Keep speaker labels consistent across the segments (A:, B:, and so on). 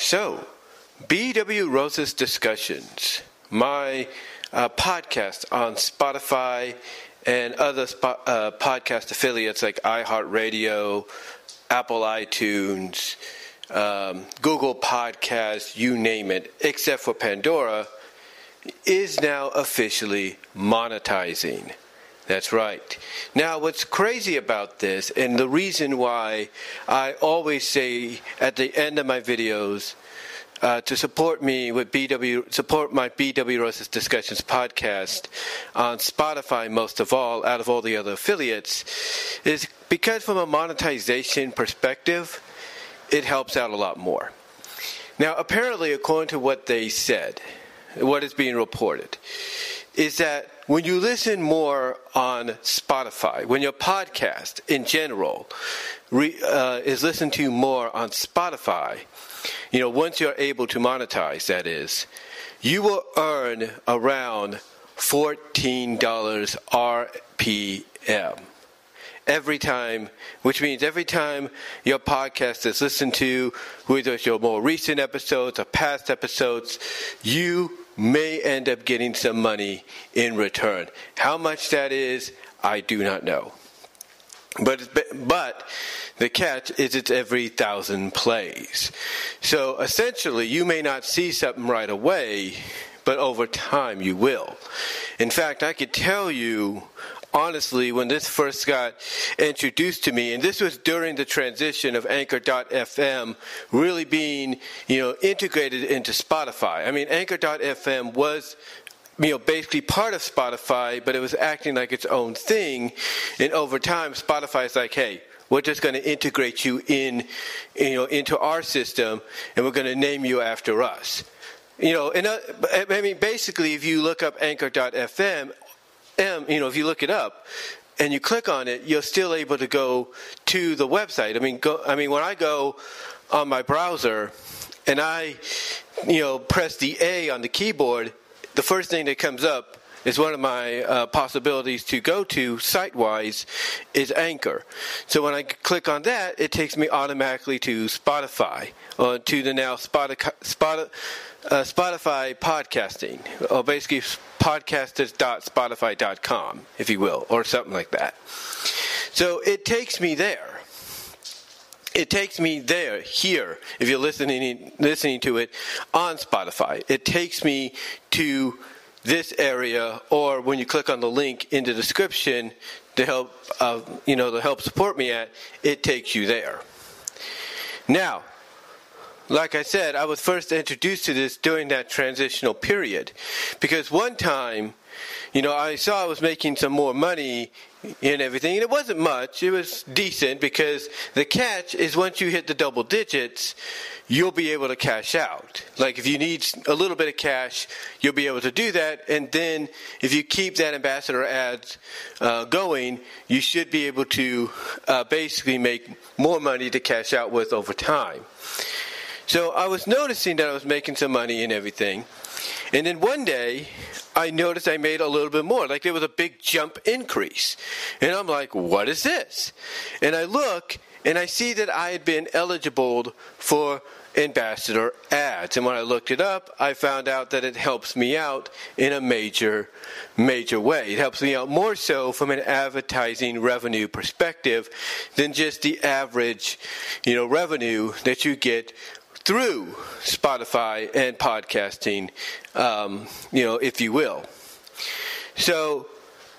A: So, BW Rosas Discussions, my uh, podcast on Spotify and other uh, podcast affiliates like iHeartRadio, Apple iTunes, um, Google Podcasts, you name it, except for Pandora, is now officially monetizing. That's right. Now, what's crazy about this, and the reason why I always say at the end of my videos uh, to support me with BW, support my BW Rosas Discussions podcast on Spotify, most of all, out of all the other affiliates, is because from a monetization perspective, it helps out a lot more. Now, apparently, according to what they said, what is being reported, is that when you listen more on Spotify, when your podcast in general re, uh, is listened to more on Spotify, you know, once you're able to monetize, that is, you will earn around $14 RPM every time, which means every time your podcast is listened to, whether it's your more recent episodes or past episodes, you may end up getting some money in return. How much that is, I do not know. But but the catch is it's every thousand plays. So essentially, you may not see something right away, but over time you will. In fact, I could tell you honestly, when this first got introduced to me, and this was during the transition of Anchor.fm really being, you know, integrated into Spotify. I mean, Anchor.fm was you know, basically part of Spotify, but it was acting like its own thing. And over time, Spotify is like, hey, we're just going to integrate you in, you know, into our system, and we're going to name you after us. You know, and uh, I mean, basically, if you look up Anchor.fm, M, you know, if you look it up and you click on it, you're still able to go to the website. I mean, go, I mean, when I go on my browser and I, you know, press the A on the keyboard, the first thing that comes up is one of my uh, possibilities to go to site-wise is Anchor. So when I click on that, it takes me automatically to Spotify or to the now Spotify, Spotify, uh, Spotify podcasting, or basically podcasters.spotify.com, if you will, or something like that. So it takes me there. It takes me there, here, if you're listening listening to it on Spotify. It takes me to this area, or when you click on the link in the description to help, uh, you know, to help support me at, it takes you there. Now, like I said, I was first introduced to this during that transitional period. Because one time, you know, I saw I was making some more money and everything, and it wasn't much. It was decent because the catch is once you hit the double digits, you'll be able to cash out. Like if you need a little bit of cash, you'll be able to do that. And then if you keep that ambassador ads uh, going, you should be able to uh, basically make more money to cash out with over time. So I was noticing that I was making some money and everything. And then one day, I noticed I made a little bit more. Like there was a big jump increase. And I'm like, what is this? And I look and I see that I had been eligible for ambassador ads. And when I looked it up, I found out that it helps me out in a major, major way. It helps me out more so from an advertising revenue perspective than just the average, you know, revenue that you get through Spotify and podcasting, um, you know, if you will. So,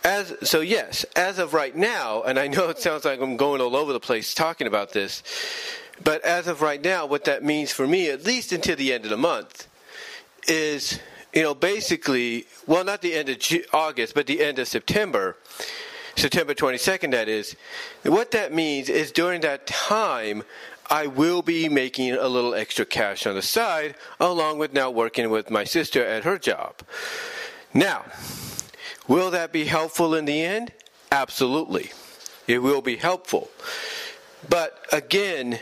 A: as so yes, as of right now, and I know it sounds like I'm going all over the place talking about this, but as of right now, what that means for me, at least until the end of the month, is you know basically, well, not the end of August, but the end of September. September 22nd, that is. What that means is during that time, I will be making a little extra cash on the side, along with now working with my sister at her job. Now, will that be helpful in the end? Absolutely. It will be helpful. But again,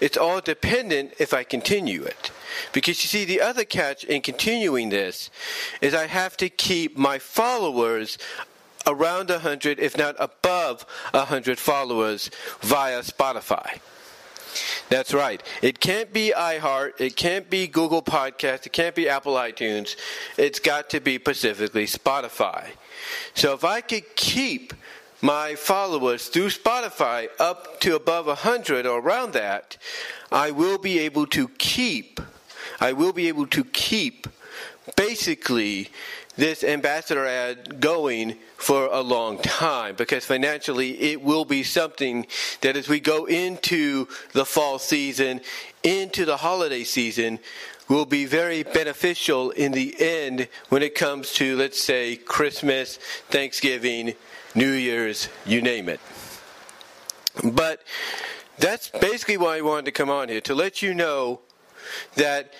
A: it's all dependent if I continue it. Because you see, the other catch in continuing this is I have to keep my followers around 100, if not above 100 followers via Spotify. That's right. It can't be iHeart. It can't be Google Podcast. It can't be Apple iTunes. It's got to be specifically Spotify. So if I could keep my followers through Spotify up to above 100 or around that, I will be able to keep, I will be able to keep basically this ambassador ad going for a long time because financially it will be something that as we go into the fall season, into the holiday season, will be very beneficial in the end when it comes to, let's say, Christmas, Thanksgiving, New Year's, you name it. But that's basically why I wanted to come on here to let you know that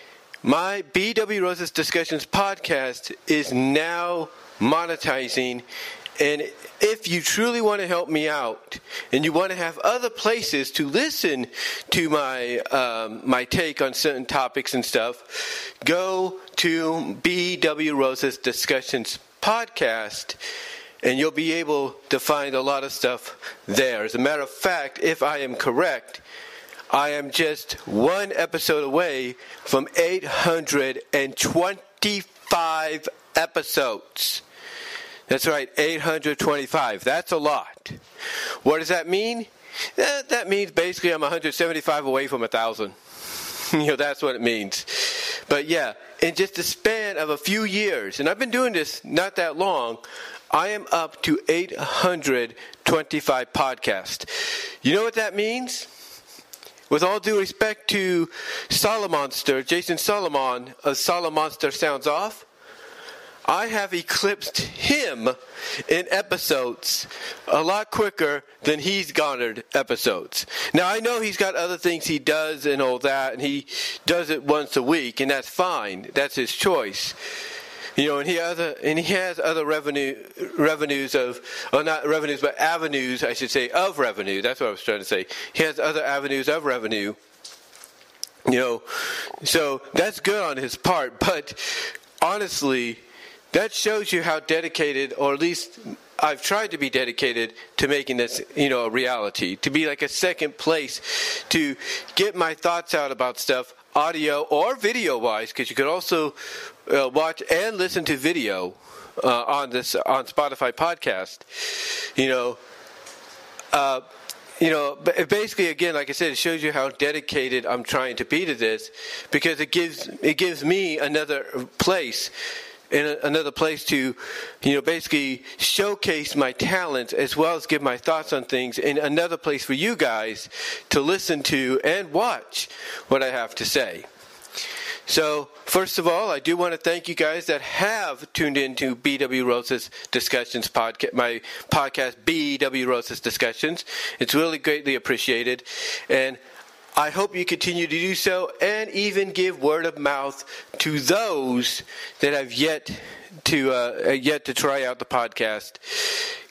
A: my BW Rosas Discussions podcast is now monetizing. And if you truly want to help me out and you want to have other places to listen to my um, my take on certain topics and stuff, go to BW Rosas Discussions podcast and you'll be able to find a lot of stuff there. As a matter of fact, if I am correct, I am just one episode away from 825 episodes. That's right, 825. That's a lot. What does that mean? That, that means basically I'm 175 away from a thousand. you know, that's what it means. But yeah, in just a span of a few years, and I've been doing this not that long, I am up to 825 podcasts. You know what that means? With all due respect to Solomonster, Jason Solomon of Solomonster Sounds Off, I have eclipsed him in episodes a lot quicker than he's garnered episodes. Now I know he's got other things he does and all that, and he does it once a week, and that's fine. That's his choice. You know, and he and he has other revenue revenues of, or not revenues, but avenues, I should say, of revenue. That's what I was trying to say. He has other avenues of revenue. You know, so that's good on his part. But honestly, that shows you how dedicated, or at least I've tried to be dedicated to making this, you know, a reality. To be like a second place, to get my thoughts out about stuff, audio or video wise, because you could also uh, watch and listen to video uh, on this on Spotify podcast. You know, uh, you know, basically, again, like I said, it shows you how dedicated I'm trying to be to this, because it gives it gives me another place. In another place to, you know, basically showcase my talents as well as give my thoughts on things, and another place for you guys to listen to and watch what I have to say. So, first of all, I do want to thank you guys that have tuned into BW Rosas Discussions podcast, my podcast, BW Rosas Discussions. It's really greatly appreciated. And I hope you continue to do so and even give word of mouth to those that have yet to uh, yet to try out the podcast.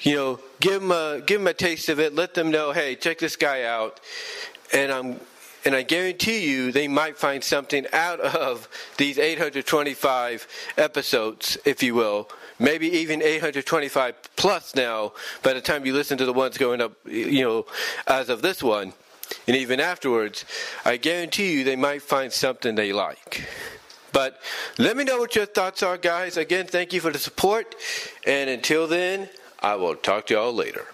A: You know, give them a give them a taste of it. Let them know, hey, check this guy out. And I'm and I guarantee you they might find something out of these 825 episodes, if you will. Maybe even 825 plus now by the time you listen to the ones going up, you know, as of this one. And even afterwards, I guarantee you they might find something they like. But let me know what your thoughts are, guys. Again, thank you for the support. And until then, I will talk to y'all later.